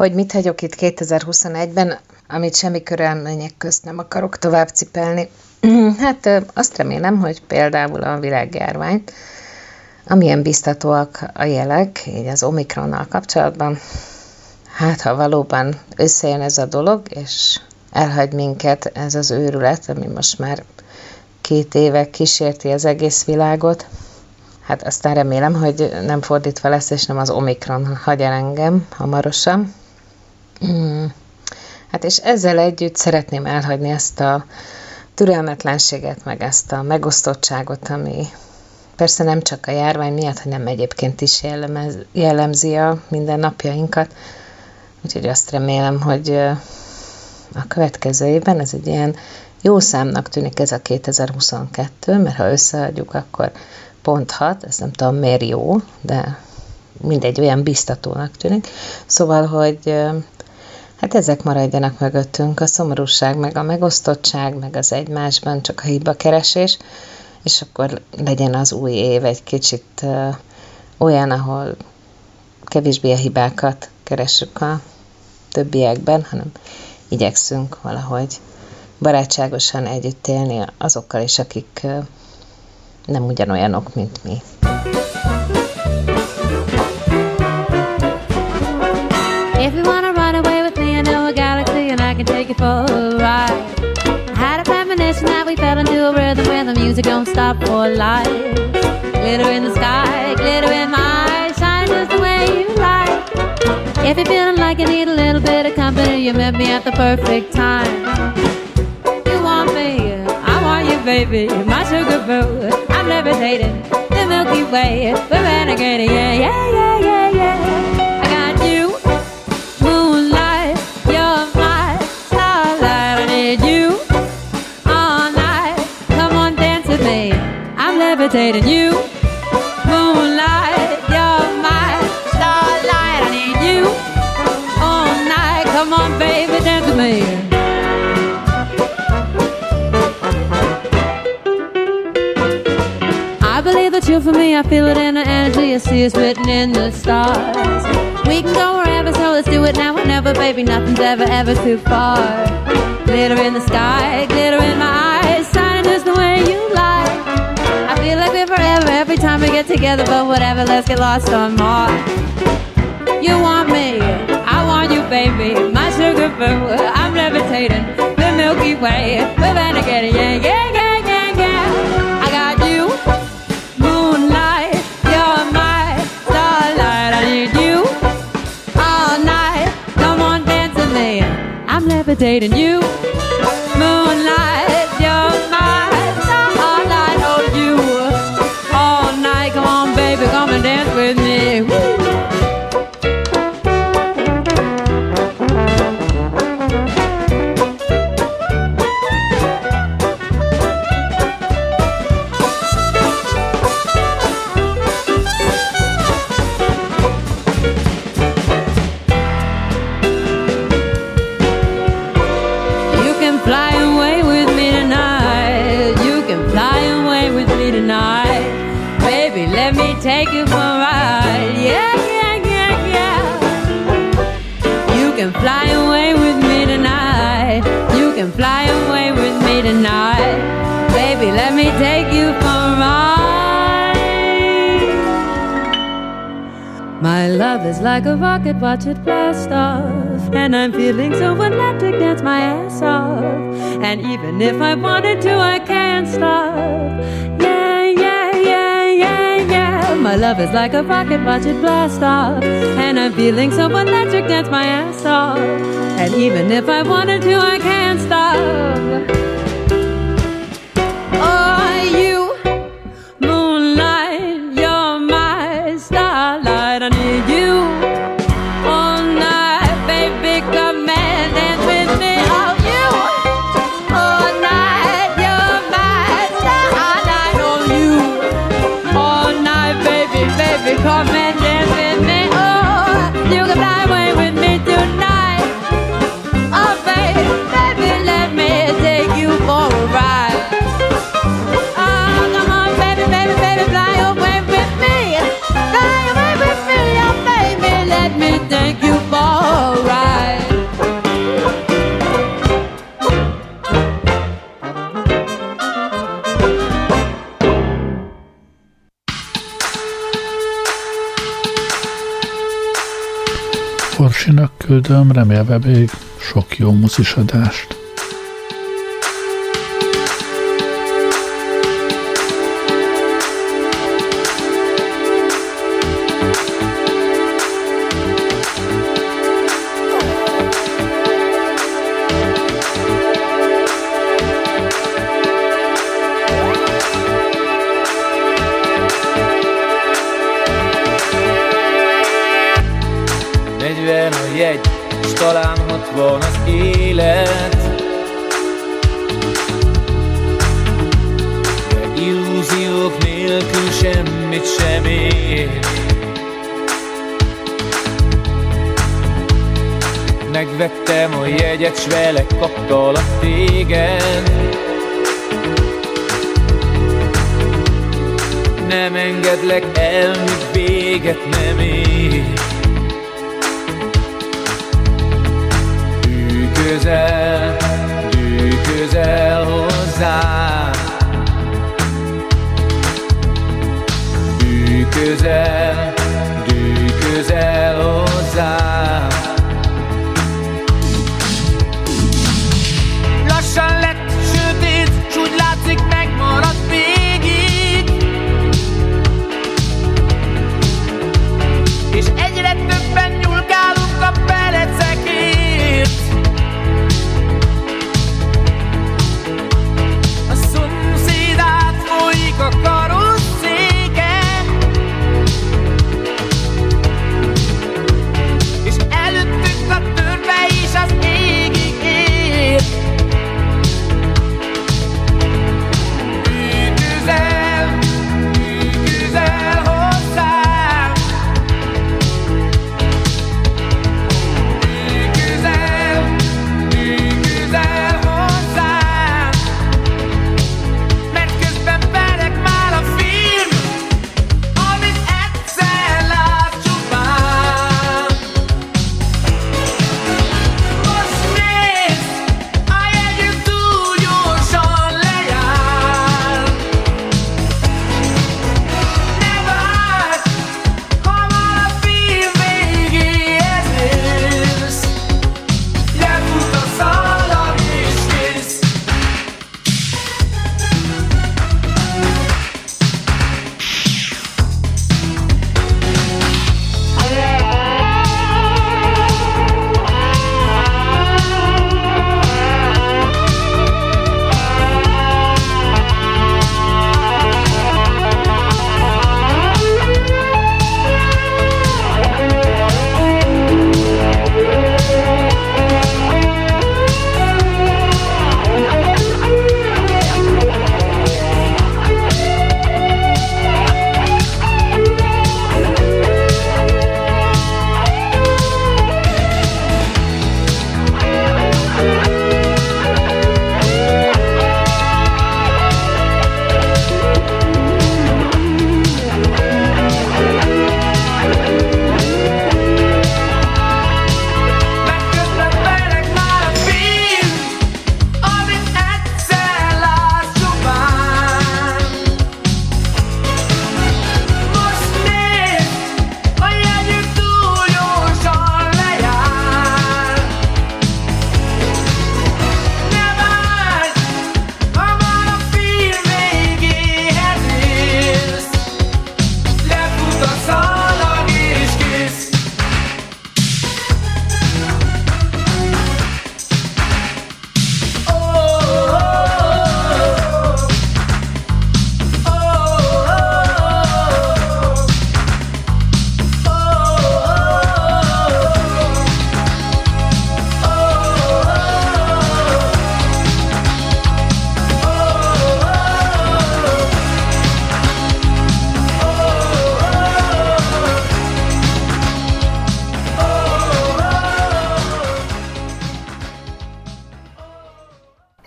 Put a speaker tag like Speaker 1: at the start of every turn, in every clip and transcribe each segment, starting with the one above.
Speaker 1: Hogy mit hagyok itt 2021-ben, amit semmi körülmények közt nem akarok tovább cipelni. Hát azt remélem, hogy például a világjárvány, amilyen biztatóak a jelek, így az Omikronnal kapcsolatban, hát ha valóban összejön ez a dolog, és elhagy minket ez az őrület, ami most már két éve kísérti az egész világot, hát aztán remélem, hogy nem fordítva lesz, és nem az Omikron hagy el engem hamarosan. Hmm. Hát és ezzel együtt szeretném elhagyni ezt a türelmetlenséget, meg ezt a megosztottságot, ami persze nem csak a járvány miatt, hanem egyébként is jellemez, jellemzi a mindennapjainkat. Úgyhogy azt remélem, hogy a következő évben ez egy ilyen jó számnak tűnik ez a 2022, mert ha összeadjuk, akkor pont 6, ezt nem tudom miért jó, de mindegy, olyan biztatónak tűnik. Szóval, hogy hát ezek maradjanak mögöttünk, a szomorúság, meg a megosztottság, meg az egymásban csak a hiba keresés, és akkor legyen az új év egy kicsit olyan, ahol kevésbé a hibákat keressük a többiekben, hanem igyekszünk valahogy barátságosan együtt élni azokkal is, akik nem ugyanolyanok, mint mi. Take you for a ride. I had a premonition that we fell into a rhythm where the music don't stop for life. Glitter in the sky, glitter in my eyes, shine just the way you like. If you're feeling like you need a little bit of company, you met me at the perfect time. You want me, I want you, baby, my sugar boo I'm levitating the Milky Way. We're renegading, yeah, yeah, yeah, yeah, You, moonlight, you're my starlight. I need you all night. Come on, baby, dance with me. I believe that you're for me, I feel it in the energy, I see it's written in the stars. We can go wherever, so let's do it now or never, baby. Nothing's ever, ever too far. Glitter in the sky, glitter in my eyes, shining just the way you like. I feel like we're forever every time we get together, but whatever, let's get lost on Mars. You want me, I want you, baby. My sugar boo, I'm levitating. The Milky Way, we're getting yeah, yeah, yeah. dating you. for a ride. Yeah, yeah, yeah, yeah. You can fly away with me tonight. You can fly away with me tonight. Baby, let me take you for a ride. My love is like a rocket, watch it blast off. And I'm feeling so electric, dance my ass off. And even if I wanted to, I can't stop. Yeah. My love is like a rocket, watch it blast off. And I'm feeling so electric, dance my ass off. And even if I wanted to, I can't stop.
Speaker 2: Küldöm, remélve még sok jó muszisadást.
Speaker 3: Megvettem a jegyet, s vele kaptalak téged Nem engedlek el, míg véget nem ér gyűj közel hozzám. Gyűj közel, hozzám.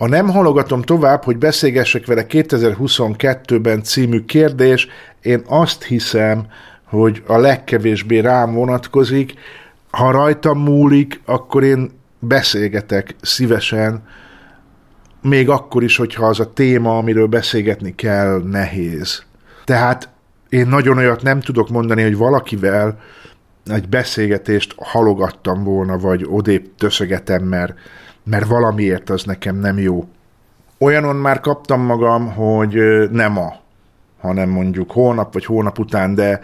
Speaker 3: A
Speaker 4: nem halogatom tovább, hogy beszélgessek vele 2022-ben című kérdés, én azt hiszem, hogy a legkevésbé rám vonatkozik. Ha rajtam múlik, akkor én beszélgetek szívesen, még akkor is, hogyha az a téma, amiről beszélgetni kell, nehéz. Tehát én nagyon olyat nem tudok mondani, hogy valakivel egy beszélgetést halogattam volna, vagy odébb töszögetem, mert, mert valamiért az nekem nem jó. Olyanon már kaptam magam, hogy nem ma, hanem mondjuk holnap vagy hónap után, de,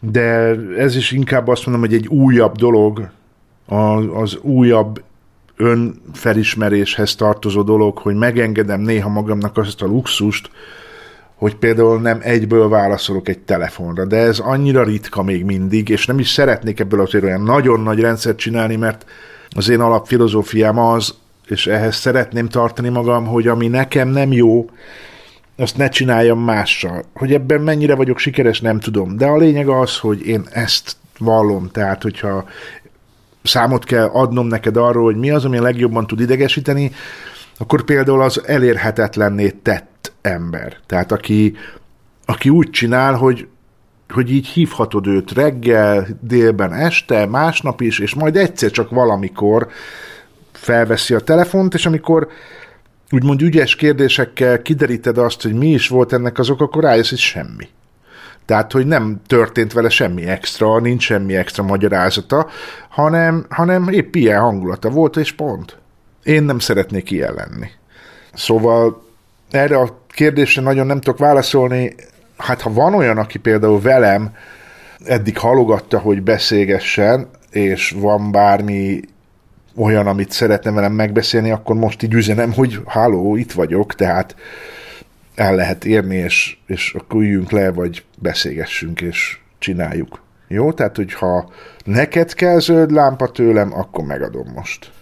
Speaker 4: de ez is inkább azt mondom, hogy egy újabb dolog, az újabb önfelismeréshez tartozó dolog, hogy megengedem néha magamnak azt a luxust, hogy például nem egyből válaszolok egy telefonra, de ez annyira ritka még mindig, és nem is szeretnék ebből azért olyan nagyon nagy rendszert csinálni, mert az én alapfilozófiám az, és ehhez szeretném tartani magam, hogy ami nekem nem jó, azt ne csináljam mással. Hogy ebben mennyire vagyok sikeres, nem tudom. De a lényeg az, hogy én ezt vallom. Tehát, hogyha számot kell adnom neked arról, hogy mi az, ami legjobban tud idegesíteni, akkor például az elérhetetlenné tett ember. Tehát aki, aki úgy csinál, hogy, hogy így hívhatod őt reggel, délben, este, másnap is, és majd egyszer csak valamikor felveszi a telefont, és amikor úgymond ügyes kérdésekkel kideríted azt, hogy mi is volt ennek az ok, akkor rájössz, hogy semmi. Tehát, hogy nem történt vele semmi extra, nincs semmi extra magyarázata, hanem, hanem épp ilyen hangulata volt, és pont. Én nem szeretnék ilyen lenni. Szóval erre a kérdésre nagyon nem tudok válaszolni. Hát ha van olyan, aki például velem eddig halogatta, hogy beszélgessen, és van bármi olyan, amit szeretne velem megbeszélni, akkor most így üzenem, hogy háló, itt vagyok, tehát el lehet érni, és, és akkor üljünk le, vagy beszélgessünk, és csináljuk. Jó? Tehát, hogyha neked kell zöld lámpa tőlem, akkor megadom most.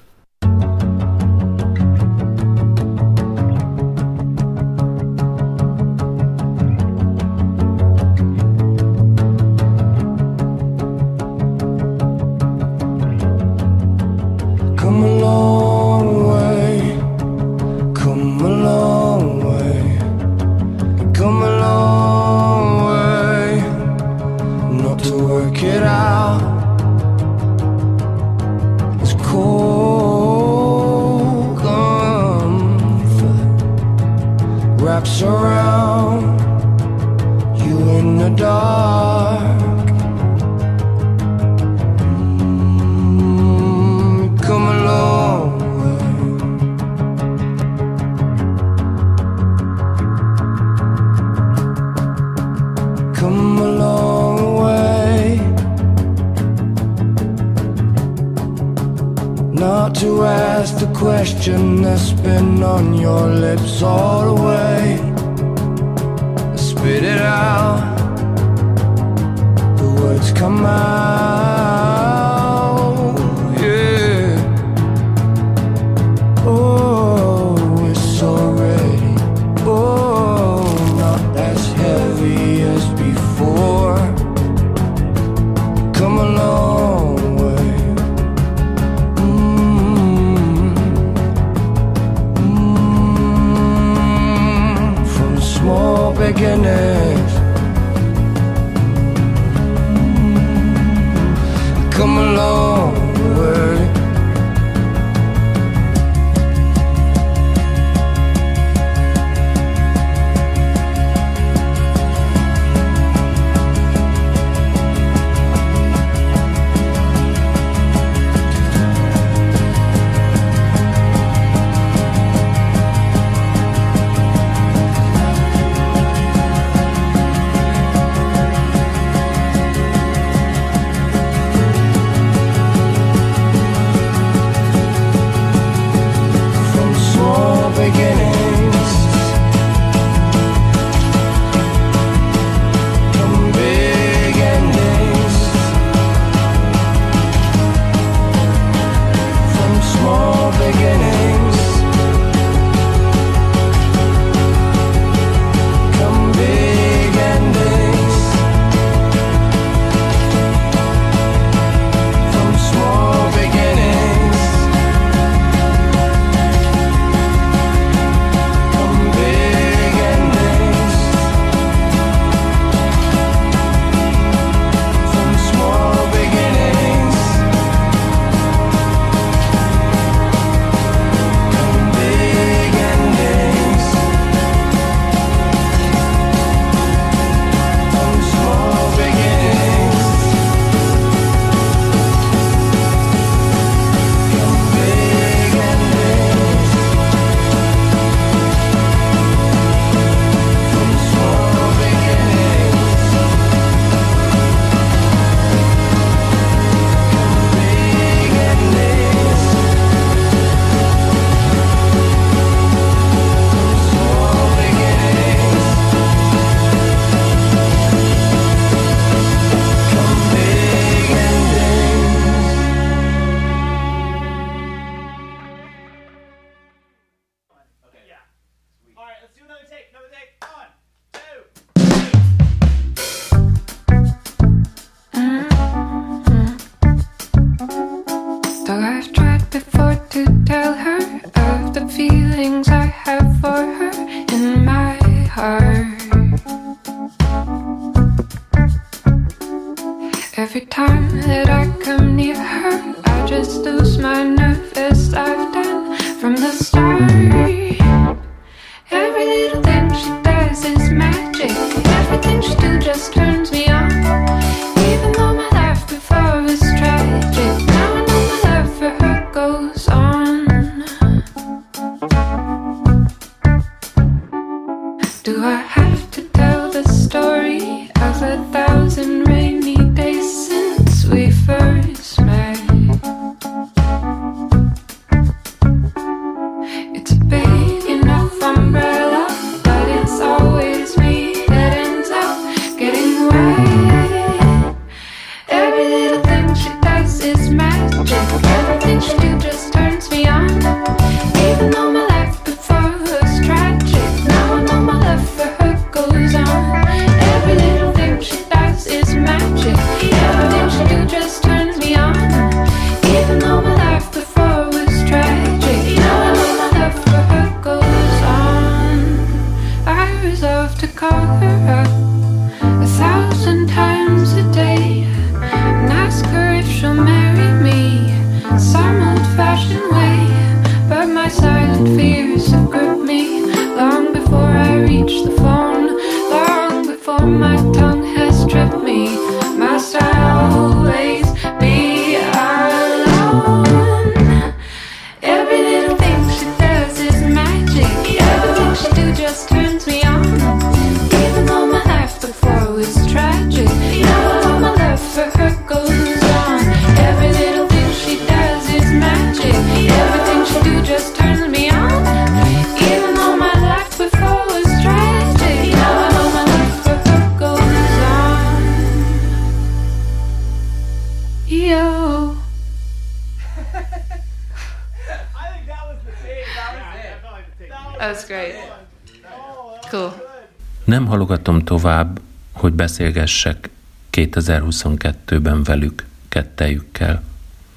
Speaker 5: Nem halogatom tovább, hogy beszélgessek 2022-ben velük, kettejükkel,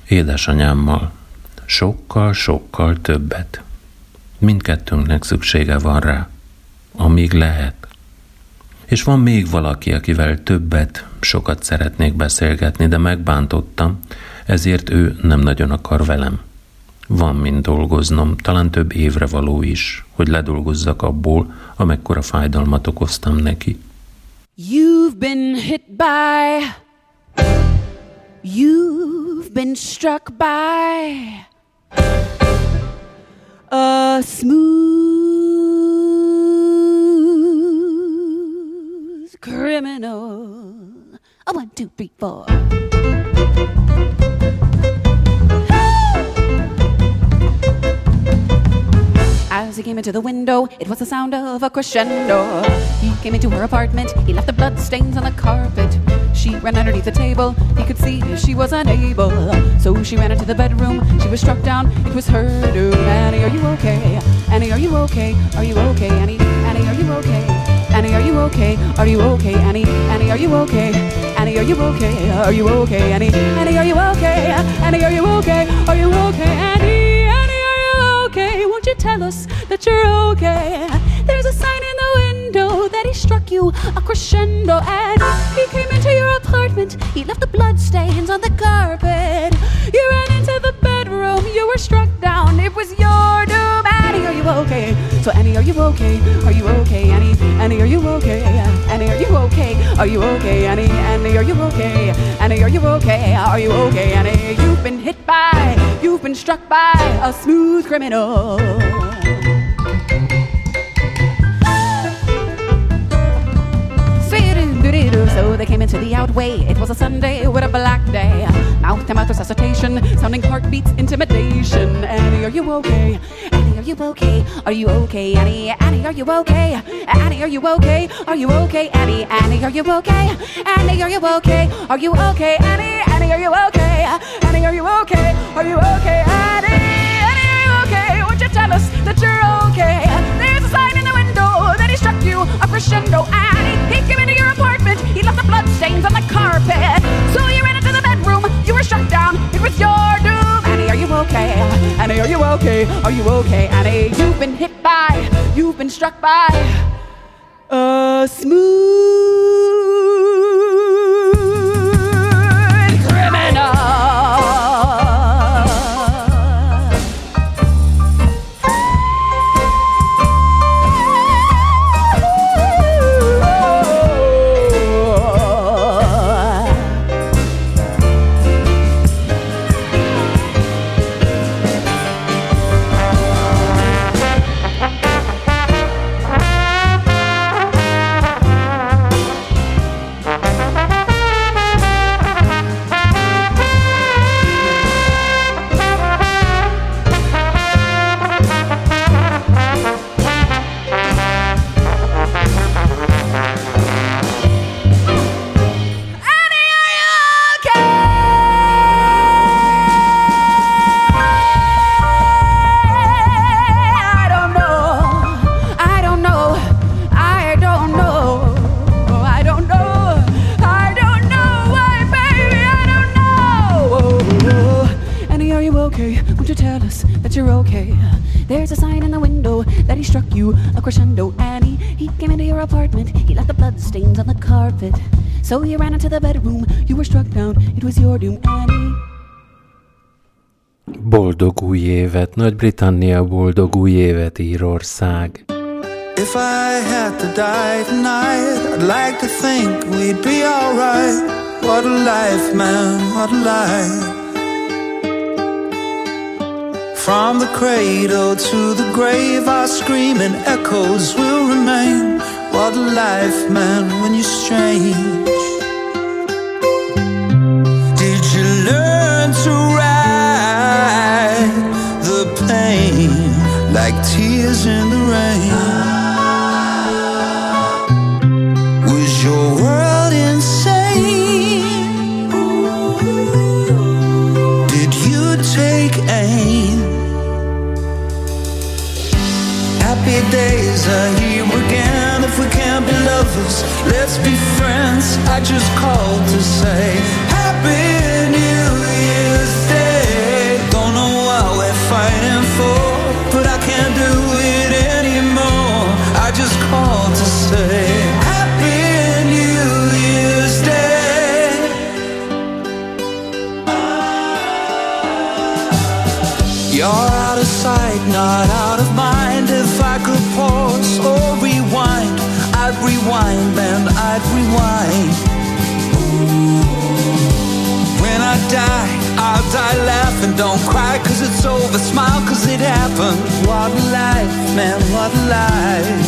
Speaker 5: édesanyámmal. Sokkal, sokkal többet. Mindkettőnknek szüksége van rá, amíg lehet. És van még valaki, akivel többet, sokat szeretnék beszélgetni, de megbántottam, ezért ő nem nagyon akar velem. Van mind dolgoznom, talán több évre való is, hogy ledolgozzak abból, amekkora fájdalmat okoztam neki.
Speaker 6: You've been hit by. You've been struck by a smooth criminal. A one, two, three, four. He came into the window, it was the sound of a crescendo. He came into her apartment, he left the blood stains on the carpet. She ran underneath the table, he could see she was unable. So she ran into the bedroom, she was struck down, it was her doom. Annie, are you okay? Annie, are you okay? Are you okay, Annie? Annie, are you okay? Annie, are you okay? Are you okay, Annie? Annie, are you okay? Annie, are you okay? Are you okay, Annie? Annie, are you okay? Annie, are you okay? Are you okay, Annie? You tell us that you're okay? There's a sign in the window that he struck you a crescendo and he came into your apartment. He left the blood stains on the carpet. You ran into the bedroom. You were struck down. It was your doom. You okay? So Annie, are you okay? Are you okay, Annie? Annie, are you okay? Annie, are you okay? Are you okay, Annie? Annie, are you okay? Annie, are you okay? Are you okay, Annie? You've been hit by, you've been struck by a smooth criminal. So they came into the outway. It was a Sunday with a black day. Mouth to mouth resuscitation, sounding heartbeats, intimidation. Annie, are you okay? Annie, are you okay? Are you okay, Annie? Annie, are you okay? Annie, are you okay? Are you okay, Annie? Annie, are you okay? Annie, are you okay? Are you okay, Annie? Annie, are you okay? Annie, are you okay? Are you okay, Annie? Annie, are you okay? Won't you tell us that you're okay? a crescendo and he, he came into your apartment. He left the bloodstains on the carpet. So you ran into the bedroom. You were shut down. It was your doom. Annie, are you okay? Annie, are you okay? Are you okay, Annie? You've been hit by, you've been struck by a smooth.
Speaker 5: Nagy-Britannia boldog új évet Írország.
Speaker 7: If I had to die tonight, I'd like to think we'd be alright. What a life, man, what a life. From the cradle to the grave, our screaming echoes will remain. What a life, man, when you strain. Just called to say Laugh and don't cry cause it's over. Smile cause it happened What a life, man, what a life?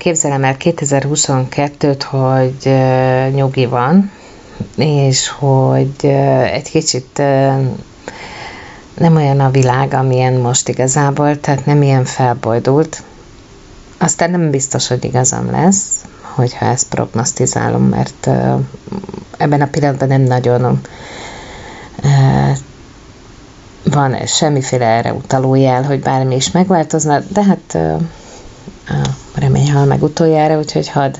Speaker 8: Képzelem el 2022-t, hogy nyugi van, és hogy egy kicsit nem olyan a világ, amilyen most igazából, tehát nem ilyen felbojdult. Aztán nem biztos, hogy igazam lesz, hogyha ezt prognosztizálom, mert ebben a pillanatban nem nagyon van semmiféle erre utaló jel, hogy bármi is megváltozna, de hát remény hal meg utoljára, úgyhogy hadd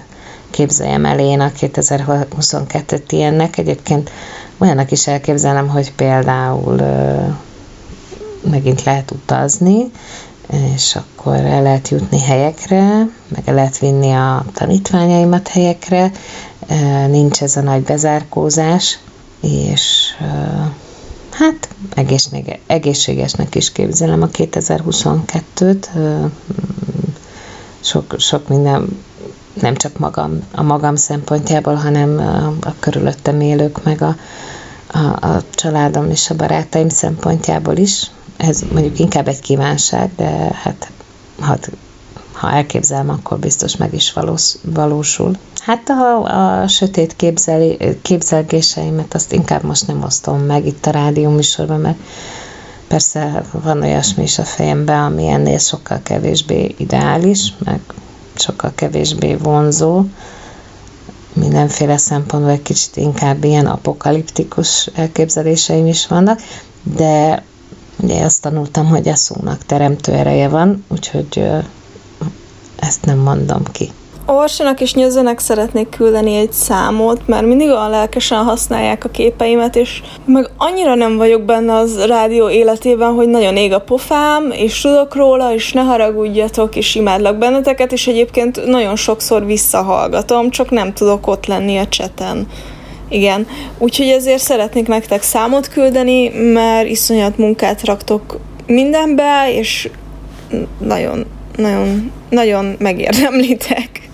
Speaker 8: képzeljem el én a 2022-t ilyennek. Egyébként olyanak is elképzelem, hogy például megint lehet utazni, és akkor el lehet jutni helyekre, meg el lehet vinni a tanítványaimat helyekre, nincs ez a nagy bezárkózás, és hát egészsége- egészségesnek is képzelem a 2022-t. Sok, sok minden, nem csak magam, a magam szempontjából, hanem a, körülöttem élők, meg a, a, a családom és a barátaim szempontjából is. Ez mondjuk inkább egy kívánság, de hát hát, ha elképzelem, akkor biztos meg is valós, valósul. Hát a, a sötét képzeli, képzelgéseimet azt inkább most nem osztom meg itt a rádió műsorban, mert persze van olyasmi is a fejemben, ami ennél sokkal kevésbé ideális, meg sokkal kevésbé vonzó, mindenféle szempontból egy kicsit inkább ilyen apokaliptikus elképzeléseim is vannak, de ugye azt tanultam, hogy a szónak teremtő ereje van, úgyhogy ezt nem mondom ki.
Speaker 9: Orsinak és Nyözőnek szeretnék küldeni egy számot, mert mindig olyan lelkesen használják a képeimet, és meg annyira nem vagyok benne az rádió életében, hogy nagyon ég a pofám, és tudok róla, és ne haragudjatok, és imádlak benneteket, és egyébként nagyon sokszor visszahallgatom, csak nem tudok ott lenni a cseten. Igen, úgyhogy ezért szeretnék nektek számot küldeni, mert iszonyat munkát raktok mindenbe, és nagyon, nagyon, nagyon megérdemlitek.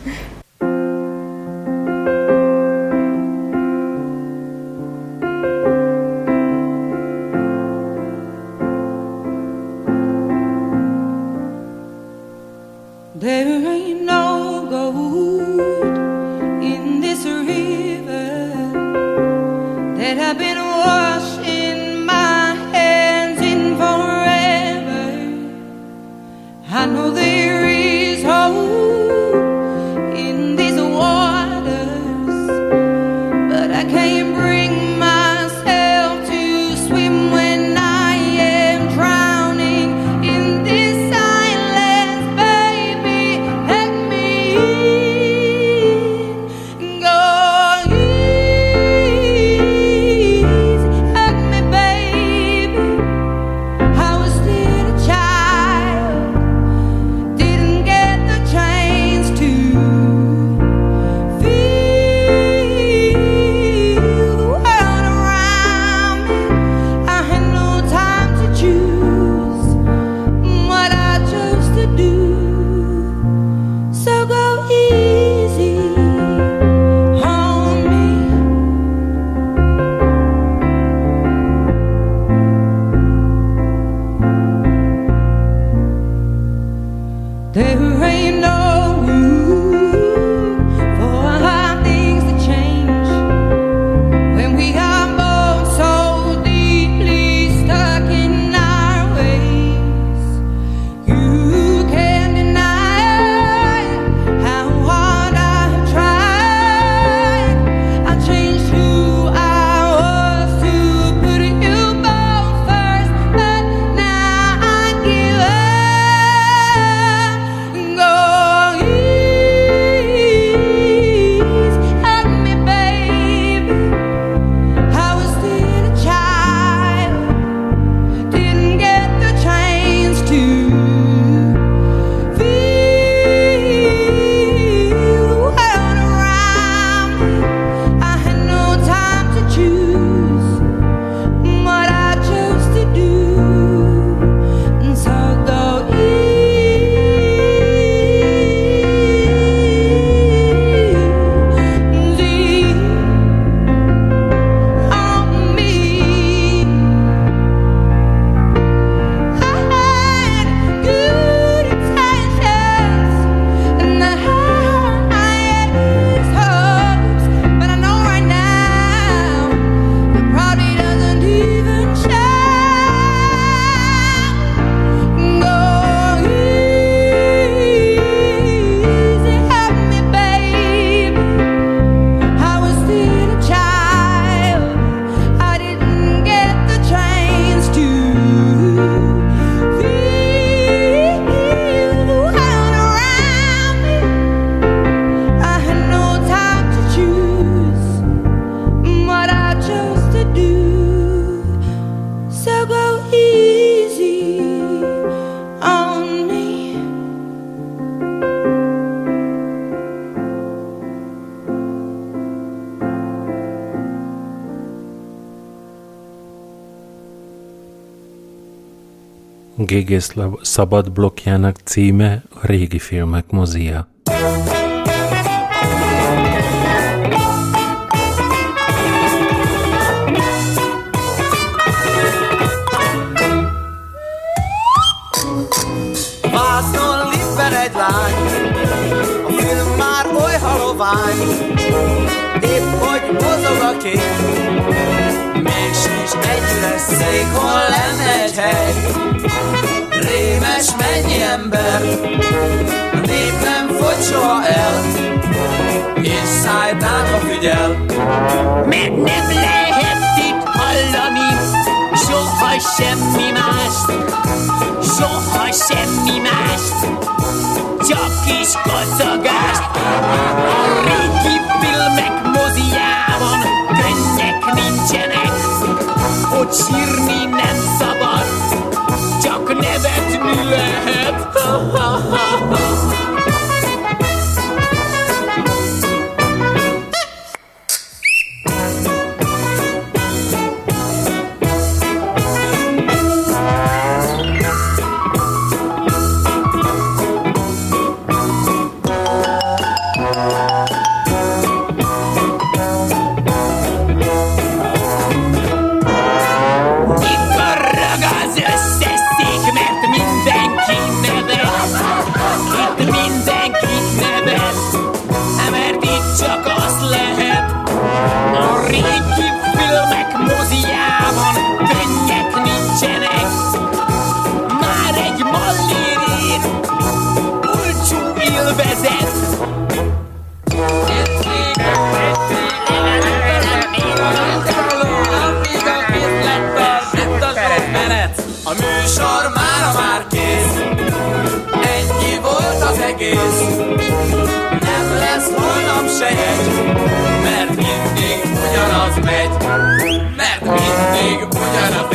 Speaker 10: Szla- Szabad blokkjának címe a régi filmek mozia.
Speaker 11: Vásznon lippen egy a film oly halovány, épp hogy mozog a kép, még sincs egy üres hol lenne egy hely. Rémes mennyi ember, a nép nem fogy soha el, és szájtátva figyel.
Speaker 3: Mert nem lehet itt hallani soha semmi mást, soha semmi mást, csak kis kacagást. A régi filmek moziában könnyek nincsenek, hogy sírni nem szabad, csak nevetni lehet.
Speaker 11: Ha, ha, ha, ha. Lines and
Speaker 10: Yeah.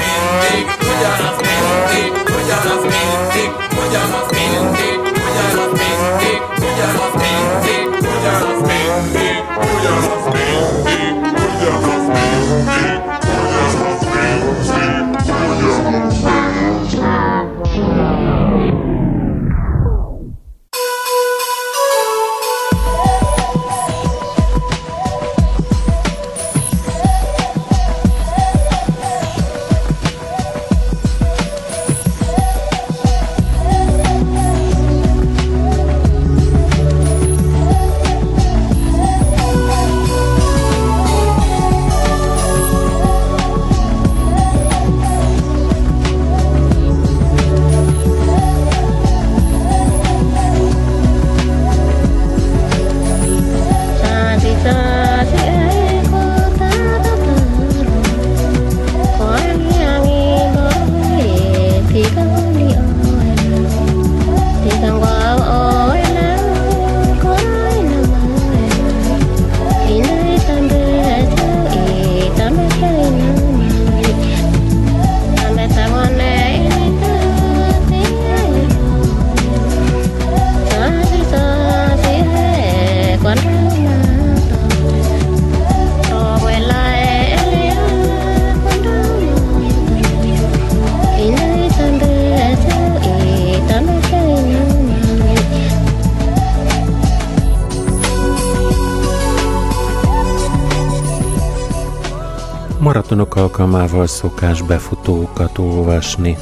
Speaker 10: Alkalmával szokás befutókat olvasni.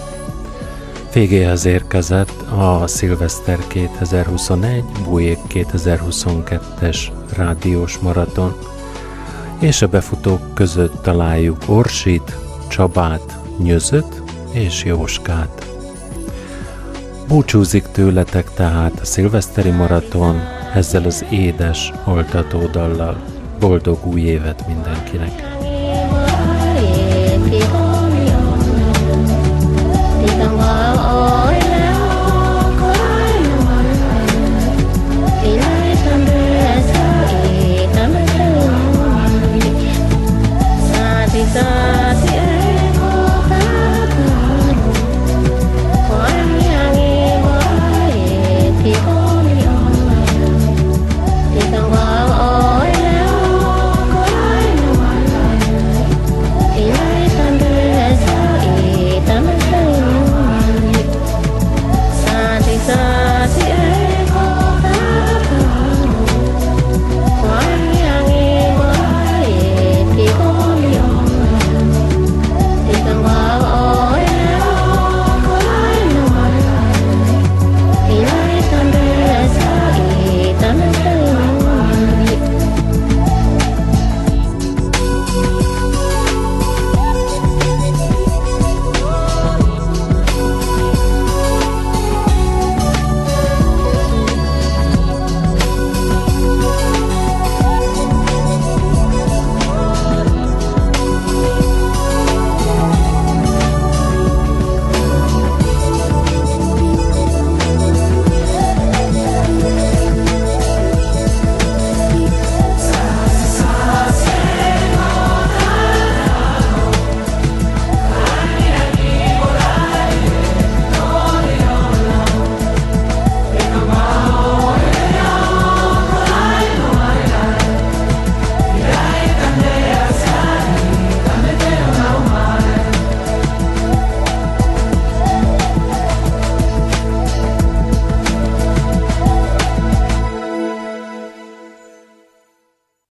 Speaker 10: Végéhez érkezett a Szilveszter 2021, Bújék 2022-es rádiós maraton, és a befutók között találjuk Orsit, Csabát, Nyözöt és Jóskát. Búcsúzik tőletek tehát a szilveszteri maraton ezzel az édes oltatódallal. Boldog új évet mindenkinek!
Speaker 12: while